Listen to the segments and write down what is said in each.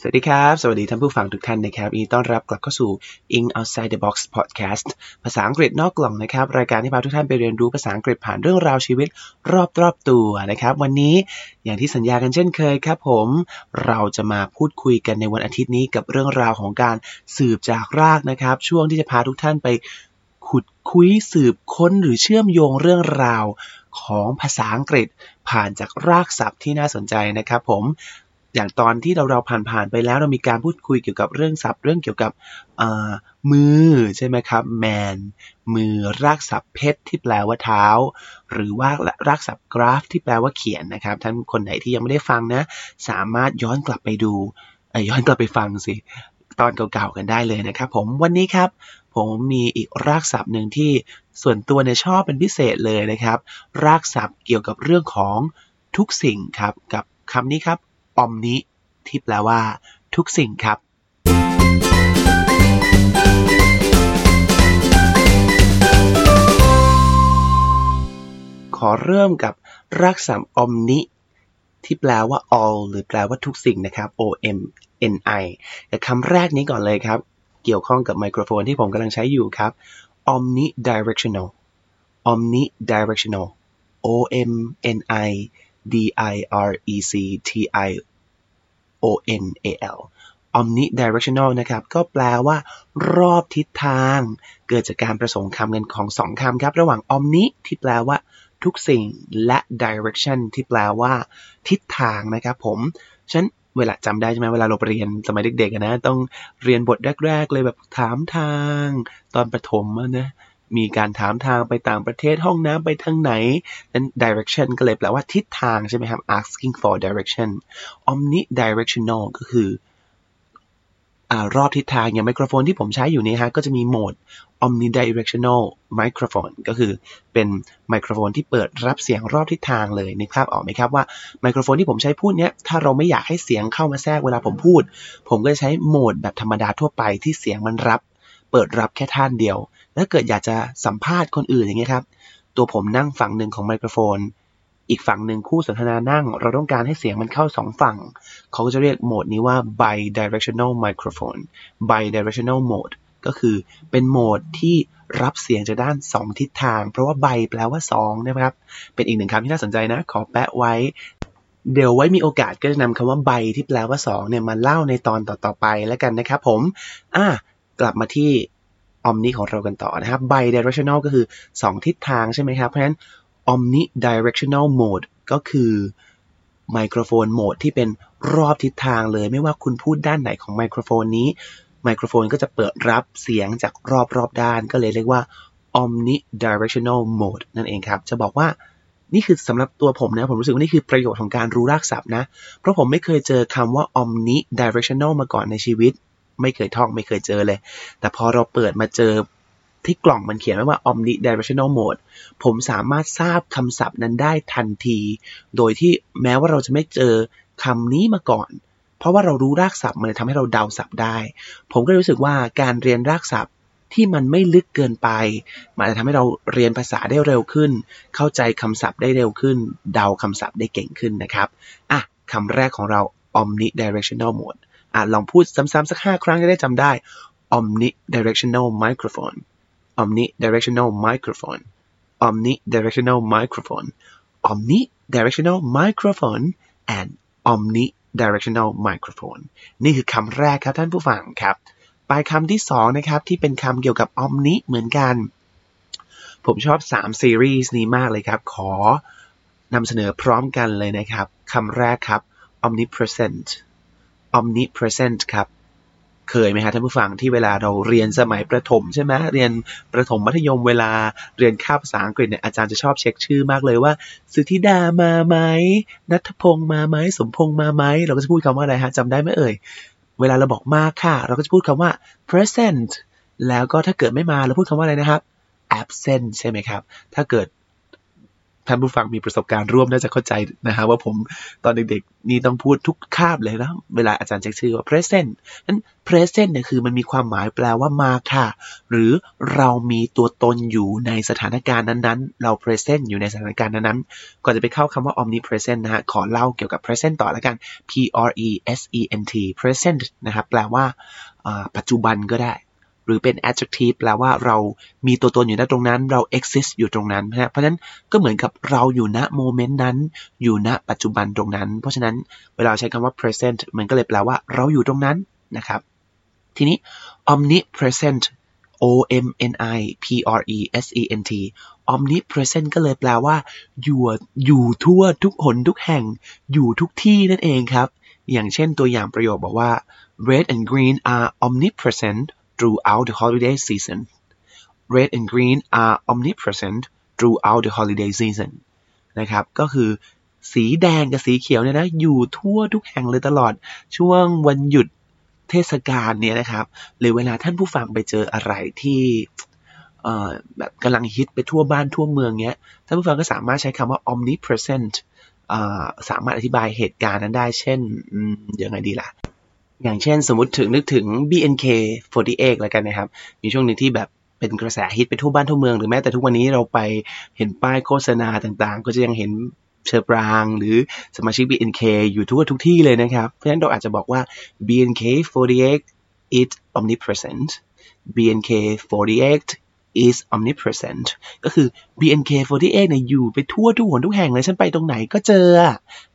สวัสดีครับ สวัสดีท่านผู้ฟังทุกท่านนะครับยินดีต้อนรับกลับเข้าสู่ In Outside the Box Podcast ภาษาอังกฤษนอกกล่องนะครับ รายการที่พาทุกท่านไปเรียนรู้ภาษาอังกฤษผ่านเรื่องราวชีวิตรอบรอบตัวนะครับ วันนี้อย่างที่สัญญากันเช่นเคยครับผม เราจะมาพูดคุยกันในวันอาทิตย์นี้กับเรื่องราวของการสืบจากรากนะครับ ช่วงที่จะพาทุกท่านไปขุดคุยสืบค้นหรือเชื่อมโยงเรื่องราวของภาษาอังกฤษผ่านจากรากศัพท์ที่น่าสนใจนะครับผม อย่างตอนที่เราเราผ่านๆไปแล้วเรามีการพูดคุยเกี่ยวกับเรื่องศัพท์ เรื่องเกี่ยวกับมือใช่ไหมครับ man มือรากศัพท์เพชรที่แปลว่าเท้า หรือว่ารากศัพท์กราฟ ที่แปลว่าเขียนนะครับ ท่านคนไหนที่ยังไม่ได้ฟังนะ สามารถย้อนกลับไปดูย้อนกลับไปฟังสิตอนเก่าๆกันได้เลยนะครับผมวันนี้ครับ ผมมีอีกรากศัพท์หนึ่งที่ส่วนตัวเนี่ยชอบเป็นพิเศษเลยนะครับ รากศัพท์เกี่ยวกับเรื่องของทุกสิ่งครับกับคำนี้ครับ อมนิที่แปลว่า ทุกสิ่งครับขอเริ่มกับรากศัพท์อมนิที่แปลว่า all หรือแปลว่าทุกสิ่งนะครับ o m n i แต่คำแรกนี้ก่อนเลยครับ เกี่ยวข้องกับไมโครโฟนที่ผมกำลังใช้อยู่ครับ omnidirectional omnidirectional o m n i d i r e c t i o n a l omnidirectional นะครับ ก็แปลว่ารอบทิศทาง เกิดจากการผสมคำกันของสองคำครับ ระหว่าง omni ที่แปลว่าทุกสิ่งและ direction ที่แปลว่า ทิศทางนะครับผมฉันเวลาจำได้ใช่ไหมเวลาเราเรียนสมัยเด็กๆนะ ต้องเรียนบทแรก ๆ เลยแบบถามทาง ตอนประถมนะ มีการถามทางไปต่างประเทศห้องน้ำไปทางไหน นั้น direction ก็เลยแปลว่าทิศทางใช่ไหมครับ asking for direction omnidirectional ก็คืออรอบทิศทางอย่างไมโครโฟนที่ผมใช้อยู่นี้ฮะก็จะมีโหมด omnidirectional microphone ก็คือเป็นไมโครโฟนที่เปิดรับเสียงรอบทิศทางเลยนึกภาพออกไหมครับว่าไมโครโฟนที่ผมใช้พูดเนี้ยถ้าเราไม่อยากให้เสียงเข้ามาแทรกเวลาผมพูด ผมก็จะใช้โหมดแบบธรรมดาทั่วไปที่เสียงมันรับ เปิดรับแค่ท่านเดียว แล้วเกิดอยากจะสัมภาษณ์คนอื่นอย่างเงี้ยครับ ตัวผมนั่งฝั่งหนึ่งของไมโครโฟน อีกฝั่งหนึ่งคู่สนทนานั่ง เราต้องการให้เสียงมันเข้าสองฝั่ง เขาก็จะเรียกโหมดนี้ว่า bi-directional microphone bi-directional mode ก็คือเป็นโหมดที่รับเสียงจากด้าน 2 ทิศทาง เพราะว่า bi แปลว่า2นะครับ เป็นอีกหนึ่งคำที่น่าสนใจนะ ขอแปะไว้ เดี๋ยวไว้มีโอกาสก็จะนำคำว่า bi ที่แปลว่า2เนี่ยมาเล่าในตอนต่อๆไปแล้วกันนะครับผม อะกลับมาที่ อมนิของเรากันต่อนะครับ bi-directional ก็คือ 2 ทิศทางใช่ไหมครับ เพราะฉะนั้น omnidirectional mode ก็คือไมโครโฟนโหมดที่เป็นรอบทิศทางเลย ไม่ว่าคุณพูดด้านไหนของไมโครโฟนนี้ ไมโครโฟนก็จะเปิดรับเสียงจากรอบรอบด้าน ก็เลยเรียกว่า omnidirectional mode นั่นเองครับ จะบอกว่านี่คือสำหรับตัวผมนะ ผมรู้สึกว่านี่คือประโยชน์ของการรู้รากศัพท์นะ เพราะผมไม่เคยเจอคำว่า omnidirectional มาก่อนในชีวิต ไม่เคยท่องไม่เคยเจอเลย แต่พอเราเปิดมาเจอที่กล่องมันเขียนไว้ว่า omnidirectional mode ผมสามารถทราบคำศัพท์นั้นได้ทันที โดยที่แม้ว่าเราจะไม่เจอคำนี้มาก่อน เพราะว่าเรารู้รากศัพท์มันทำให้เราเดาศัพท์ได้ ผมก็รู้สึกว่าการเรียนรากศัพท์ที่มันไม่ลึกเกินไป มันจะทำให้เราเรียนภาษาได้เร็วขึ้น เข้าใจคำศัพท์ได้เร็วขึ้น เดาคำศัพท์ได้เก่งขึ้นนะครับ อะคำแรกของเรา omnidirectional mode อะลองพูดซ้ำๆสักห้าครั้งจะได้จำได้ omnidirectional microphone omnidirectional microphone omnidirectional microphone omnidirectional microphone and omnidirectional microphone นี่คือคำแรกครับท่านผู้ฟังครับ ไปคำที่สองนะครับที่เป็นคำเกี่ยวกับ omni เหมือนกัน ผมชอบ 3 ซีรีส์นี้มากเลยครับ ขอนำเสนอพร้อมกันเลยนะครับคำแรกครับ omnipresent omnipresent ครับ เคยไหมฮะท่านผู้ฟังที่เวลาเราเรียนสมัยประถมใช่ไหมเรียนประถมมัธยมเวลาเรียนคาบภาษาอังกฤษเนี่ยอาจารย์จะชอบเช็คชื่อมากเลยว่า สุธิดามาไหมนัทพงศ์มาไหมสมพงศ์มาไหมเราก็จะพูดคำว่าอะไรฮะจำได้ไหมเอ่ยเวลาเราบอกมาค่ะ เราก็จะพูดคำว่า present แล้วก็ถ้าเกิดไม่มาเราพูดคำว่าอะไรนะครับ absent ใช่ไหมครับ ถ้าเกิด ท่านผู้ฟังมีประสบการณ์ร่วมน่าจะเข้าใจนะฮะว่าผมตอนเด็กๆนี่ต้องพูดทุกคาบเลยนะเวลาอาจารย์เช็คชื่อว่า present นั้น present เนี่ยคือมันมีความหมายแปลว่ามาค่ะ หรือเรามีตัวตนอยู่ในสถานการณ์นั้นๆ เรา present อยู่ในสถานการณ์นั้นๆ ก่อนจะไปเข้าคำว่า omnipresent นะฮะขอเล่าเกี่ยวกับ present ต่อแล้วกัน p r e s e n t present นะครับแปลว่าปัจจุบันก็ได้ หรือเป็น adjective แปลว่าเรามีตัวตนอยู่ณตรงนั้นเรา exist อยู่ตรงนั้นนะเพราะฉะนั้นก็เหมือนกับเราอยู่ณโมเมนต์นั้น อยู่ณปัจจุบันตรงนั้น เพราะฉะนั้นเวลาใช้คำว่า present มันก็เลยแปลว่าเราอยู่ตรงนั้นนะครับ ทีนี้ omnipresent o m n i p r e s e n t omnipresent ก็เลยแปลว่า อยู่อยู่ทั่วทุกหนทุกแห่ง อยู่ทุกที่นั่นเองครับ อย่างเช่นตัวอย่างประโยคบอกว่า red and green are omnipresent throughout the holiday season. Red and green are omnipresent throughout the holiday season นะครับ ก็คือสีแดงกับสีเขียวเนี่ยนะอยู่ทั่วทุกแห่งเลยตลอดช่วงวันหยุดเทศกาลเนี่ยนะครับ หรือเวลาท่านผู้ฟังไปเจออะไรที่แบบกำลังฮิตไปทั่วบ้านทั่วเมืองเนี้ยท่านผู้ฟังก็สามารถใช้คำว่า omnipresent สามารถอธิบายเหตุการณ์นั้นได้ เช่นยังไงดีล่ะ อย่างเช่นสมมติถึงนึกถึง BNK48 แล้วกันนะครับ มีช่วงหนึ่งที่แบบเป็นกระแสฮิตไปทั่วบ้านทั่วเมืองหรือแม้แต่ทุกวันนี้เราไปเห็นป้ายโฆษณาต่างๆ ก็จะยังเห็นเชอร์ปรางหรือสมาชิก BNK อยู่ทั่วทุกที่เลยนะครับ เพราะฉะนั้นเราอาจจะบอกว่า BNK48 is omnipresent BNK48 is omnipresent ก็คือ BNK48 เนี่ยอยู่ไปทั่วทุกหนทุกแห่งเลย ฉันไปตรงไหนก็เจอ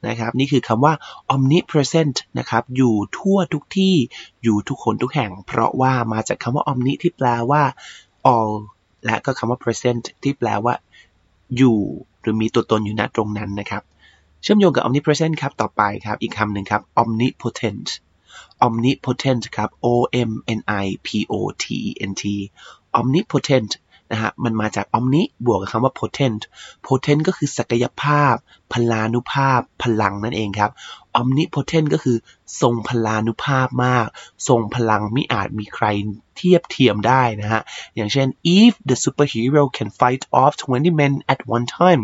นะครับ นี่คือคำว่า omnipresent นะครับ อยู่ทั่วทุกที่ อยู่ทุกคนทุกแห่ง เพราะว่ามาจากคำว่า omni ที่แปลว่า all และก็คำว่า present ที่แปลว่า อยู่ หรือมีตัวตนอยู่ณตรงนั้นนะครับ เชื่อมโยงกับ omnipresent ครับ ต่อไปครับ อีกคำหนึ่งครับ omnipotent omnipotent ครับ o m n i p o t e n t omnipotent นะฮะมันมาจาก omni บวกกับคำว่า potent potent ก็คือศักยภาพ พลานุภาพ พลังนั่นเองครับ omnipotent ก็คือทรงพลานุภาพมาก ทรงพลังไม่อาจมีใครเทียบเทียมได้นะฮะ อย่างเช่น if the superhero can fight off 20 men at one time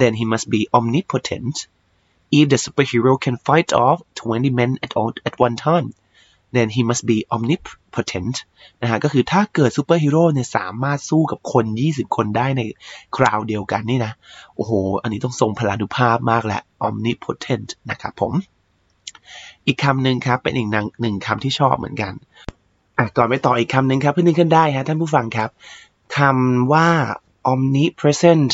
then he must be omnipotent if the superhero can fight off 20 men at, all, at one time then he must be omnipotent นะฮะก็คือถ้าเกิดซูเปอร์ฮีโร่เนี่ยสามารถสู้กับคน 20 คนได้ในคราวเดียวกันนี่นะ โอ้โห อันนี้ต้องทรงพลานุภาพมากแหละ omnipotent นะครับผม อีกคำหนึ่งครับ เป็นอีกหนึ่งคำที่ชอบเหมือนกันอะก่อนไปต่ออีกคำหนึ่งครับเพิ่งนึกขึ้นได้ฮะท่านผู้ฟังครับคำว่า omnipresent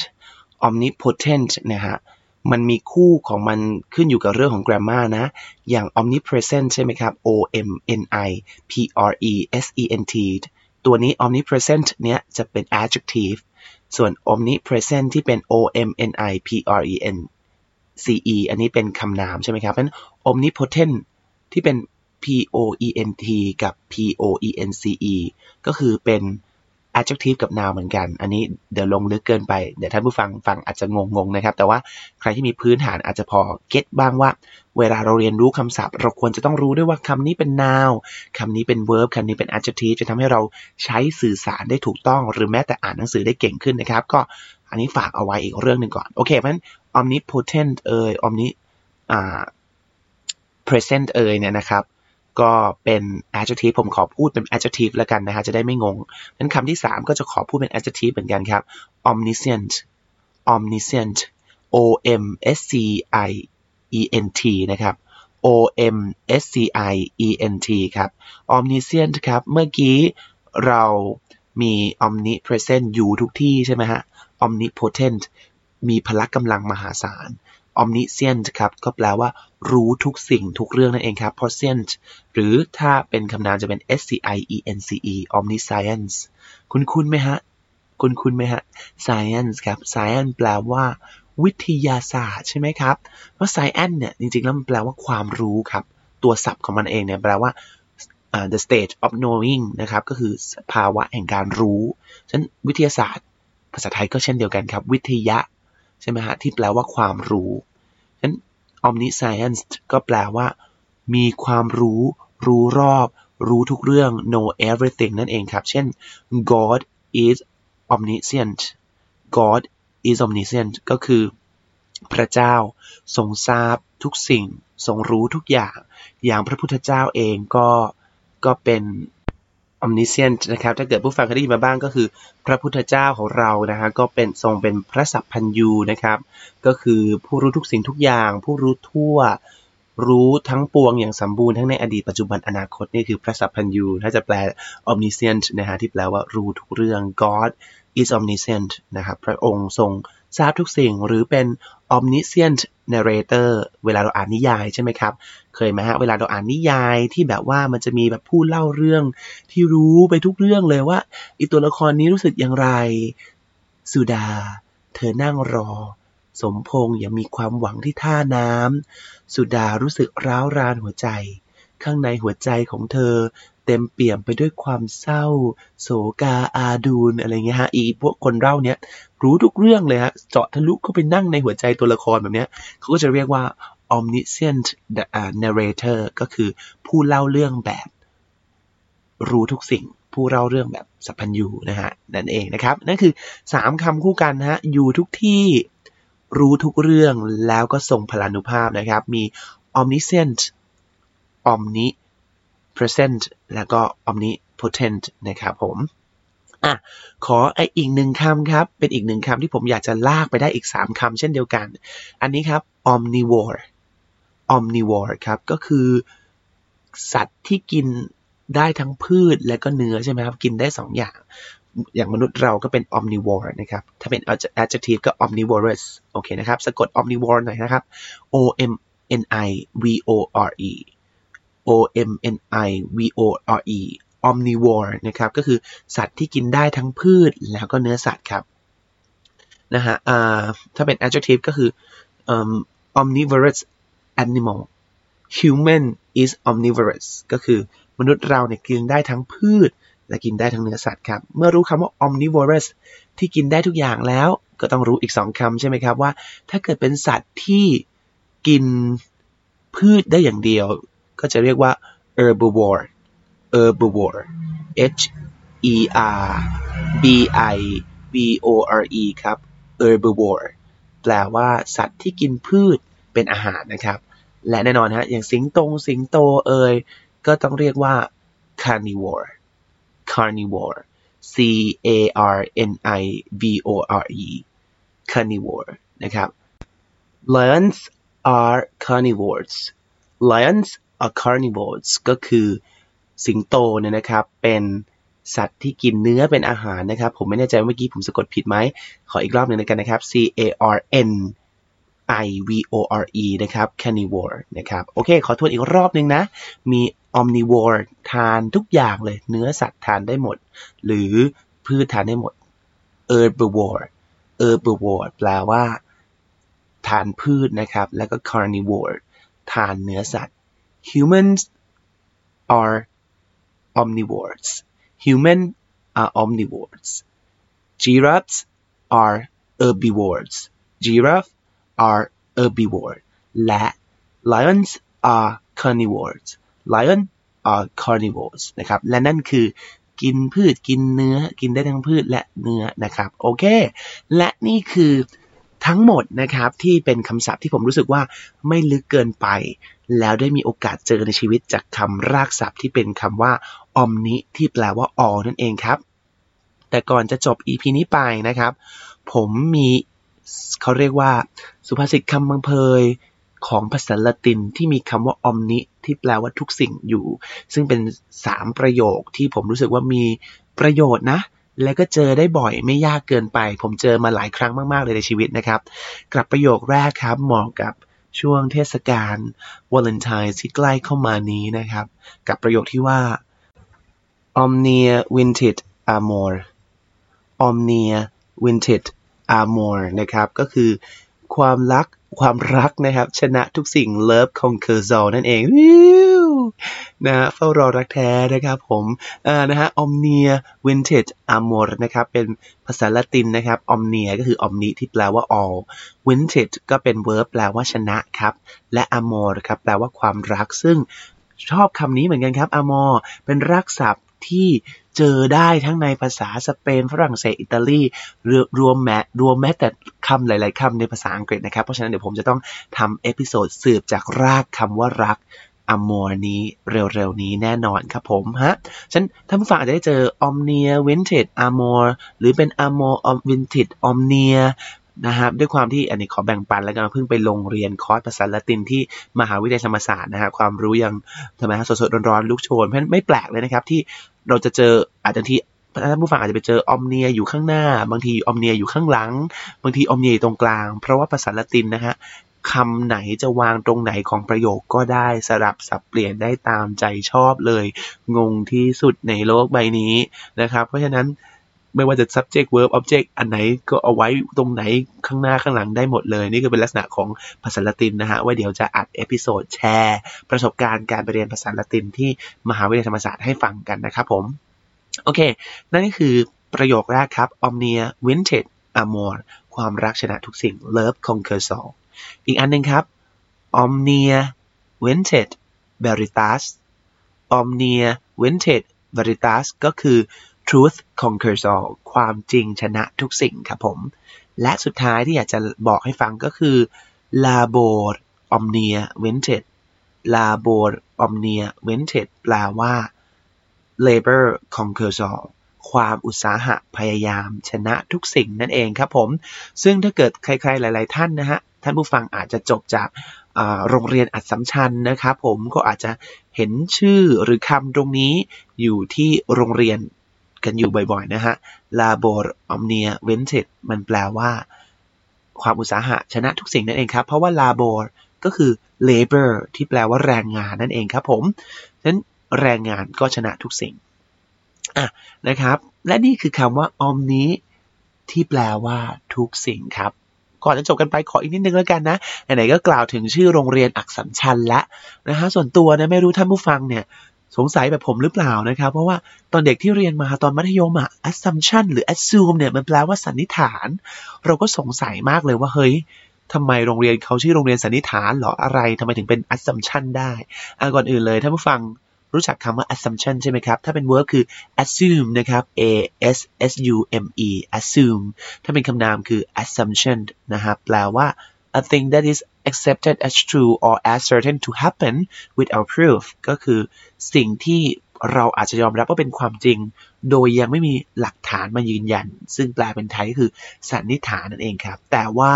omnipotent นะฮะ มันมีคู่ของมันขึ้นอยู่กับเรื่องของ grammar นะ อย่าง omnipresent ใช่ไหมครับ o m n i p r e s e n t ตัวนี้ omnipresent เนี้ยจะเป็น adjective ส่วน omnipresent ที่เป็น o m n i p r e n c e อันนี้เป็นคำนามใช่ไหมครับเพราะนั้น omnipotent ที่เป็น p o e n t กับ p o e n c e ก็คือเป็น adjective กับ noun เหมือนกัน อันนี้เดี๋ยวลงลึกเกินไป เดี๋ยวท่านผู้ฟังฟังอาจจะงงๆนะครับ แต่ว่าใครที่มีพื้นฐานอาจจะพอเก็ตบ้างว่า เวลาเราเรียนรู้คำศัพท์ เราควรจะต้องรู้ด้วยว่าคำนี้เป็น noun คำนี้เป็น verb คำนี้เป็น adjective จะทำให้เราใช้สื่อสารได้ถูกต้อง หรือแม้แต่อ่านหนังสือได้เก่งขึ้นนะครับ ก็อันนี้ฝากเอาไว้อีกเรื่องหนึ่งก่อน โอเคเพราะฉะนั้น omnipotent เอ่ย omni อ่า present เอ่ยเนี่ยนะครับ ก็เป็น adjective ผมขอพูดเป็น adjective แล้วกันนะฮะจะได้ไม่งงนั้นคำที่ 3 ก็จะขอพูดเป็น adjective เหมือนกันครับ omniscient omniscient o m s c i e n t นะครับ o m s c i e n t ครับ omniscient ครับเมื่อกี้เรามี omnipresent อยู่ทุกที่ใช่ไหมฮะ omnipotent มีพละกำลังมหาศาล omniscient ครับก็แปลว่ารู้ทุกสิ่งทุกเรื่องนั่นเองครับ prescient หรือถ้าเป็นคำนามจะเป็น s c i e n c e omniscience คุณคุณไหมฮะ คุณคุณไหมฮะ science ครับ science แปลว่า วิทยาศาสตร์ใช่ไหมครับ เพราะ science เนี่ยจริงๆแล้วมันแปลว่าความรู้ครับ ตัวศัพท์ของมันเองเนี่ยแปลว่า the state of knowing นะครับก็คือภาวะแห่งการรู้ฉะนั้นวิทยาศาสตร์ ภาษาไทยก็เช่นเดียวกันครับ วิทยะใช่ไหมฮะที่แปลว่าความรู้ omniscience ก็แปลว่า มีความรู้ รู้รอบ รู้ทุกเรื่อง know everything นั่นเองครับ เช่น God is omniscient God is omniscient ก็คือ พระเจ้า ทรงทราบทุกสิ่ง ทรงรู้ทุกอย่าง อย่างพระพุทธเจ้าเองก็ก็เป็น omniscient นะครับ ถ้าเกิดผู้ฟังเคยได้ยินมาบ้างก็คือ พระพุทธเจ้าของเรานะฮะก็เป็นทรงเป็นพระสัพพัญญูนะครับ ก็คือผู้รู้ทุกสิ่งทุกอย่าง ผู้รู้ทั่ว รู้ทั้งปวงอย่างสมบูรณ์ทั้งในอดีตปัจจุบันอนาคตนี่คือพระสัพพัญญูถ้าจะแปล omniscient นะฮะที่แปลว่ารู้ทุกเรื่อง God is omniscient นะครับพระองค์ทรงทราบทุกสิ่งหรือเป็น omniscient narrator เวลาเราอ่านนิยายใช่ไหมครับ เคยไหมฮะ เวลาเราอ่านนิยายที่แบบว่ามันจะมีแบบผู้เล่าเรื่องที่รู้ไปทุกเรื่องเลยว่าอีตัวละครนี้รู้สึกอย่างไร สุดา เธอนั่งรอ สมพงษ์ยังมีความหวังที่ท่าน้ำสุดารู้สึกร้าวรานหัวใจ ข้างในหัวใจของเธอ เต็มเปี่ยมไปด้วยความเศร้า โศกาอาดูนอะไรเงี้ยฮะอีพวกคนเล่าเนี้ยรู้ทุกเรื่องเลยฮะเจาะทะลุเข้าไปนั่งในหัวใจตัวละครแบบเนี้ยเขาก็จะเรียกว่า omniscient narrator ก็คือผู้เล่าเรื่องแบบ รู้ทุกสิ่ง ผู้เล่าเรื่องแบบสัพพัญญูนะฮะนั่นเองนะครับ นั่นคือสามคำคู่กันนะฮะอยู่ทุกที่รู้ทุกเรื่องแล้วก็ทรงพลานุภาพนะครับ มี omniscient omni present แล้วก็ omnipotent นะครับผมอะขอไออีกหนึ่งคำครับ เป็นอีกหนึ่งคำที่ผมอยากจะลากไปได้อีกสามคำเช่นเดียวกัน อันนี้ครับ omnivore omnivore ครับ ก็คือ สัตว์ที่กินได้ทั้งพืชและก็เนื้อใช่ไหมครับ กินได้สองอย่าง อย่างมนุษย์เราก็เป็น omnivore นะครับ ถ้าเป็น adjective ก็ omnivorous โอเคนะครับ สะกด omnivore หน่อยนะครับ o m n i v o r e O M N I V O R E omnivore นะครับก็คือสัตว์ที่กินได้ทั้งพืชแล้วก็เนื้อสัตว์ครับนะฮะถ้าเป็น adjective ก็คือ um, omnivorous animal human is omnivorous ก็คือมนุษย์เราเนี่ยกินได้ทั้งพืช และกินได้ทั้งเนื้อสัตว์ครับเมื่อรู้คำว่า omnivorous ที่กินได้ทุกอย่างแล้วก็ต้องรู้อีกสองคำใช่ไหมครับว่า ถ้าเกิดเป็นสัตว์ที่กินพืชได้อย่างเดียว ก็จะเรียกว่า herbivore herbivore H E R B I V O R E ครับ herbivore แปลว่าสัตว์ที่กินพืชเป็นอาหารนะครับ และแน่นอนฮะอย่างสิงโตสิงโตเอ่ยก็ต้องเรียกว่า carnivore carnivore C A R N I V O R E carnivore นะครับ lions are carnivores lions a carnivores ก็คือสิงโตเนี่ยนะครับ เป็นสัตว์ที่กินเนื้อเป็นอาหารนะครับ ผมไม่แน่ใจเมื่อกี้ผมสะกดผิดไหม ขออีกรอบหนึ่งกันนะครับ C A R N I V O R E นะครับ carnivore นะครับ โอเค ขอทวนอีกรอบหนึ่งนะ มี omnivore ทานทุกอย่างเลย เนื้อสัตว์ทานได้หมด หรือพืชทานได้หมด herbivore herbivore แปลว่า ทานพืชนะครับ แล้วก็ carnivore ทานเนื้อสัตว์ humans are omnivores human are omnivores giraffes are herbivores giraffe are herbivore และ lions are carnivores lion are carnivores นะครับ และนั่นคือกินพืชกินเนื้อกินได้ทั้งพืชและเนื้อนะครับโอเค และนี่คือทั้งหมดนะครับที่เป็นคำศัพท์ที่ผมรู้สึกว่าไม่ลึกเกินไป แล้วได้มีโอกาสเจอในชีวิตจากคำรากศัพท์ที่เป็นคำว่า omni ที่แปลว่า all นั่นเองครับ แต่ก่อนจะจบ EP นี้ไปนะครับ ผมมีเขาเรียกว่า สุภาษิตคำบังเพยของภาษาละตินที่มีคำว่า omni ที่แปลว่าทุกสิ่งอยู่ ซึ่งเป็น 3 ประโยคที่ผมรู้สึกว่ามีประโยชน์นะ และก็เจอได้บ่อยไม่ยากเกินไป ผมเจอมาหลายครั้งมาก ๆ เลยในชีวิตนะครับกลับประโยคแรกครับเหมาะกับ ช่วงเทศกาลวาเลนไทน์ที่ใกล้เข้ามานี้นะครับ กับประโยคที่ว่า omnia vintit amor omnia vintit amor นะครับ ก็คือความรักความรักนะครับ ชนะทุกสิ่ง love conquers all นั่นเอง นะเฝ้ารอรักแท้นะครับผมอ่านะฮะ omnia vintage amor นะครับ เป็นภาษาละตินนะครับ omnia ก็คือ omni ที่แปลว่า all vintage ก็เป็น verb แปลว่าชนะครับ และ amor ครับ แปลว่าความรัก ซึ่งชอบคำนี้เหมือนกันครับ amor เป็นรากศัพท์ที่เจอได้ทั้งในภาษาสเปนฝรั่งเศสอิตาลีรวมแม้รวมแม้แต่คำหลาย ๆคำในภาษาอังกฤษนะครับ เพราะฉะนั้นเดี๋ยวผมจะต้องทำ episode สืบจากรากคำว่ารัก amor นี้เร็วๆนี้แน่นอนครับผมฮะฉันท่านผู้ฟังอาจจะได้เจอ Omnia Vincit Amor หรือเป็น Amor Vincit Omnia นะครับด้วยความที่อันนี้ขอแบ่งปันแล้วกันเพิ่งไปลงเรียนคอร์สภาษาละตินที่มหาวิทยาลัยธรรมศาสตร์นะฮะความรู้ยังทำไมฮะสดๆร้อนๆลุกโชนเพราะไม่แปลกเลยนะครับที่เราจะเจออาจจะที่ท่านผู้ฟังอาจจะไปเจออมเนียอยู่ข้างหน้า บางทีอมเนียอยู่ข้างหลัง บางทีอมเนียอยู่ตรงกลาง เพราะว่าภาษาละตินนะฮะ คำไหนจะวางตรงไหนของประโยคก็ได้สลับสับเปลี่ยนได้ตามใจชอบเลย งงที่สุดในโลกใบนี้นะครับ เพราะฉะนั้นไม่ว่าจะ subject verb object อันไหนก็เอาไว้ตรงไหนข้างหน้าข้างหลังได้หมดเลย นี่ก็เป็นลักษณะของภาษาละตินนะฮะ ว่าเดี๋ยวจะอัด episode แชร์ ประสบการณ์การไปเรียนภาษาละตินที่มหาวิทยาลัยธรรมศาสตร์ให้ฟังกันนะครับผม โอเค นั่นก็คือประโยคแรกครับ omnia vincit amor ความรักชนะทุกสิ่ง love conquers all อีกอันหนึ่งครับ omnia vincit veritas omnia vincit veritas ก็คือ truth conquers all ความจริงชนะทุกสิ่งครับผม และสุดท้ายที่อยากจะบอกให้ฟังก็คือ labor omnia vintage labor omnia vintage แปลว่า labor conquers all ความอุตสาหะพยายามชนะทุกสิ่งนั่นเองครับผม ซึ่งถ้าเกิดใครๆหลาย ๆ ท่านนะฮะ ท่านผู้ฟังอาจจะจบจากโรงเรียนอัดสัมชัญนะครับผมก็อาจจะเห็นชื่อหรือคำตรงนี้อยู่ที่โรงเรียนกันอยู่บ่อยๆนะฮะ labor omnia vented มันแปลว่าความอุตสาหะชนะทุกสิ่งนั่นเองครับ เพราะว่า labor ก็คือ labor ที่แปลว่าแรงงานนั่นเองครับผมฉะนั้นแรงงานก็ชนะทุกสิ่งอะนะครับ และนี่คือคำว่า omni ที่แปลว่าทุกสิ่งครับ ก่อนจะจบกันไปขออีกนิดนึงแล้วกันนะไหนๆก็กล่าวถึงชื่อโรงเรียนอักษรชันและนะฮะส่วนตัวนะไม่รู้ท่านผู้ฟังเนี่ยสงสัยแบบผมหรือเปล่านะครับ เพราะว่าตอนเด็กที่เรียนมาตอนมัธยมอะ assumption หรือ assume เนี่ยมันแปลว่าสันนิษฐาน เราก็สงสัยมากเลยว่าเฮ้ยทำไมโรงเรียนเขาชื่อโรงเรียนสันนิษฐานหรออะไรทำไมถึงเป็น assumption ได้อะก่อนอื่นเลยท่านผู้ฟัง รู้จักคำว่า assumption ใช่ไหมครับ ถ้าเป็น verb คือ assume นะครับ a s s u m e assume ถ้าเป็นคำนามคือ assumption นะครับ แปลว่า a thing that is accepted as true or as certain to happen without proof ก็คือสิ่งที่เราอาจจะยอมรับว่าเป็นความจริง โดยยังไม่มีหลักฐานมายืนยัน ซึ่งแปลเป็นไทยก็คือสันนิษฐานนั่นเองครับ แต่ว่า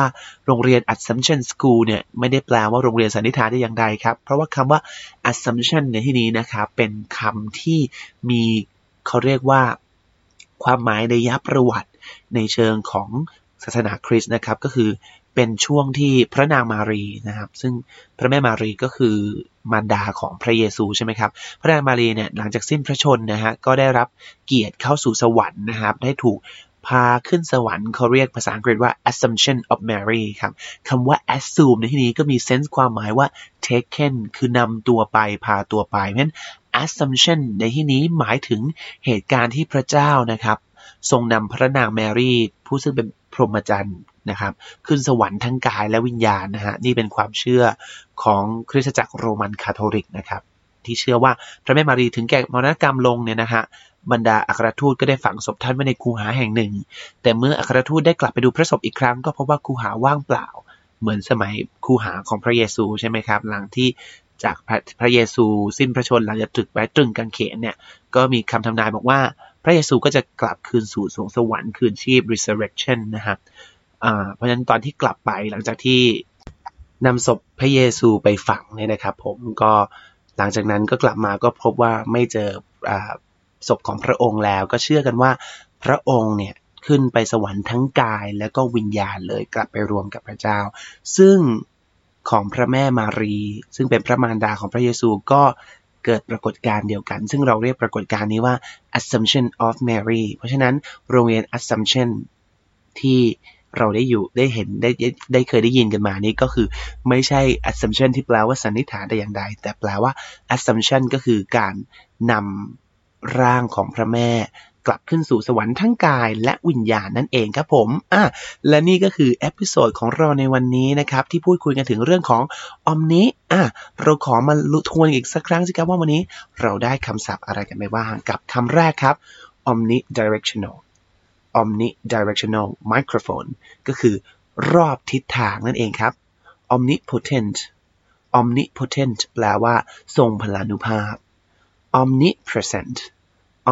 โรงเรียน Assumption School เนี่ยไม่ได้แปลว่าโรงเรียนสันนิษฐานได้อย่างใดครับ เพราะว่าคำว่า Assumption ในที่นี้นะครับเป็นคำที่มีเขาเรียกว่าความหมายในยับประวัติในเชิงของศาสนาคริสต์นะครับ ก็คือ เป็นช่วงที่พระนางมารีนะครับ ซึ่งพระแม่มารีก็คือมารดาของพระเยซูใช่ไหมครับ พระนางมารีเนี่ยหลังจากสิ้นพระชนนะฮะก็ได้รับเกียรติเข้าสู่สวรรค์นะครับ ได้ถูกพาขึ้นสวรรค์เขาเรียกภาษาอังกฤษว่า assumption of Mary ครับคำว่า assume ในที่นี้ก็มีเซนส์ความหมายว่า taken คือนำตัวไปพาตัวไปเพราะฉะนั้น assumption ในที่นี้หมายถึงเหตุการณ์ที่พระเจ้านะครับ ทรงนำพระนางแมรี่ ผู้ซึ่งเป็นพรหมจรรย์นะครับ ขึ้นสวรรค์ทั้งกายและวิญญาณนะฮะนี่เป็นความเชื่อของคริสตจักรโรมันคาทอลิกนะครับ ที่เชื่อว่าพระแม่มารีถึงแก่มรณกรรมลงเนี่ยนะฮะบรรดาอัครทูตก็ได้ฝังศพท่านไว้ในคูหาแห่งหนึ่ง แต่เมื่ออัครทูตได้กลับไปดูพระศพอีกครั้งก็พบว่าคูหาว่างเปล่า เหมือนสมัยคูหาของพระเยซูใช่ไหมครับ หลังที่จากพระพระเยซูสิ้นพระชนหลังจากตรึกไว้ตรึงกางเขนเนี่ยก็มีคำทำนายบอกว่า พระเยซูก็จะกลับคืนสู่สวงสวรรค์คืนชีพ resurrection นะครับเพราะฉะนั้นตอนที่กลับไปหลังจากที่นำศพพระเยซูไปฝังเนี่ยนะครับ ผมก็หลังจากนั้นก็กลับมาก็พบว่าไม่เจอศพของพระองค์แล้ว ก็เชื่อกันว่าพระองค์เนี่ยขึ้นไปสวรรค์ทั้งกายแล้วก็วิญญาณเลยกลับไปรวมกับพระเจ้า ซึ่งของพระแม่มารี ซึ่งเป็นพระมารดาของพระเยซูก็ เกิดปรากฏการณ์เดียวกัน ซึ่งเราเรียกปรากฏการณ์นี้ว่า Assumption of Mary เพราะฉะนั้นโรงเรียน Assumption ที่เราได้อยู่ได้เห็นได้ได้เคยได้ยินกันมานี่ก็คือไม่ใช่ assumption ที่แปลว่าสันนิษฐานแต่อย่างใด แต่แปลว่า assumption ก็คือการนำร่างของพระแม่ กลับขึ้นสู่สวรรค์ทั้งกายและวิญญาณนั่นเองครับผมอะและนี่ก็คือ episode ของเราในวันนี้นะครับที่พูดคุยกันถึงเรื่องของ omni อะเราขอมาทวนอีกสักครั้งสิครับว่าวันนี้เราได้คำศัพท์อะไรกันไปบ้างกับคำแรกครับ omnidirectional omnidirectional microphone ก็คือรอบทิศทางนั่นเองครับ omnipotent omnipotent แปลว่า ทรงพลานุภาพ omnipresent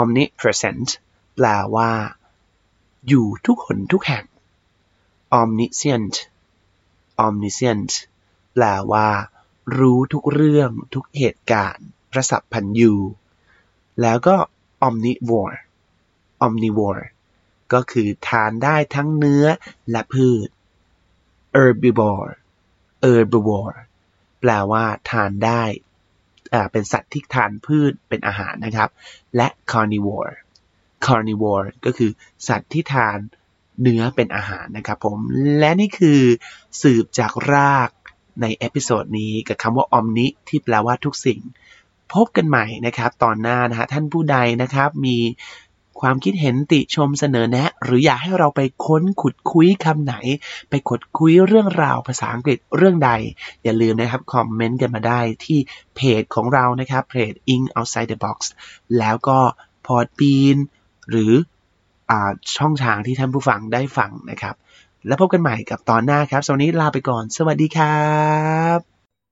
omnipresent แปลว่า อยู่ทุกคนทุกแห่ง omniscient omniscient แปลว่า รู้ทุกเรื่องทุกเหตุการณ์พระสัพพันยูแล้วก็ omnivore omnivore ก็คือทานได้ทั้งเนื้อและพืช herbivore herbivore แปลว่า ทานได้ เป็นสัตว์ที่ทานพืชเป็นอาหารนะครับ และ carnivore carnivore ก็คือสัตว์ที่ทานเนื้อเป็นอาหารนะครับผม และนี่คือสืบจากรากใน episode นี้กับคำว่า omni ที่แปลว่าทุกสิ่ง พบกันใหม่นะครับ ตอนหน้านะฮะท่านผู้ฟังนะครับมี ความคิดเห็นติชมเสนอแนะ หรืออยากให้เราไปค้นขุดคุยคำไหน ไปขุดคุยเรื่องราวภาษาอังกฤษเรื่องใด อย่าลืมนะครับคอมเมนต์กันมาได้ที่เพจของเรานะครับเพจ Ing Outside the Box แล้วก็พอดปีนหรืออช่องทางที่ท่านผู้ฟังได้ฟังนะครับ แล้วพบกันใหม่กับตอนหน้าครับสวัสดีลาไปก่อน สวัสดีครับ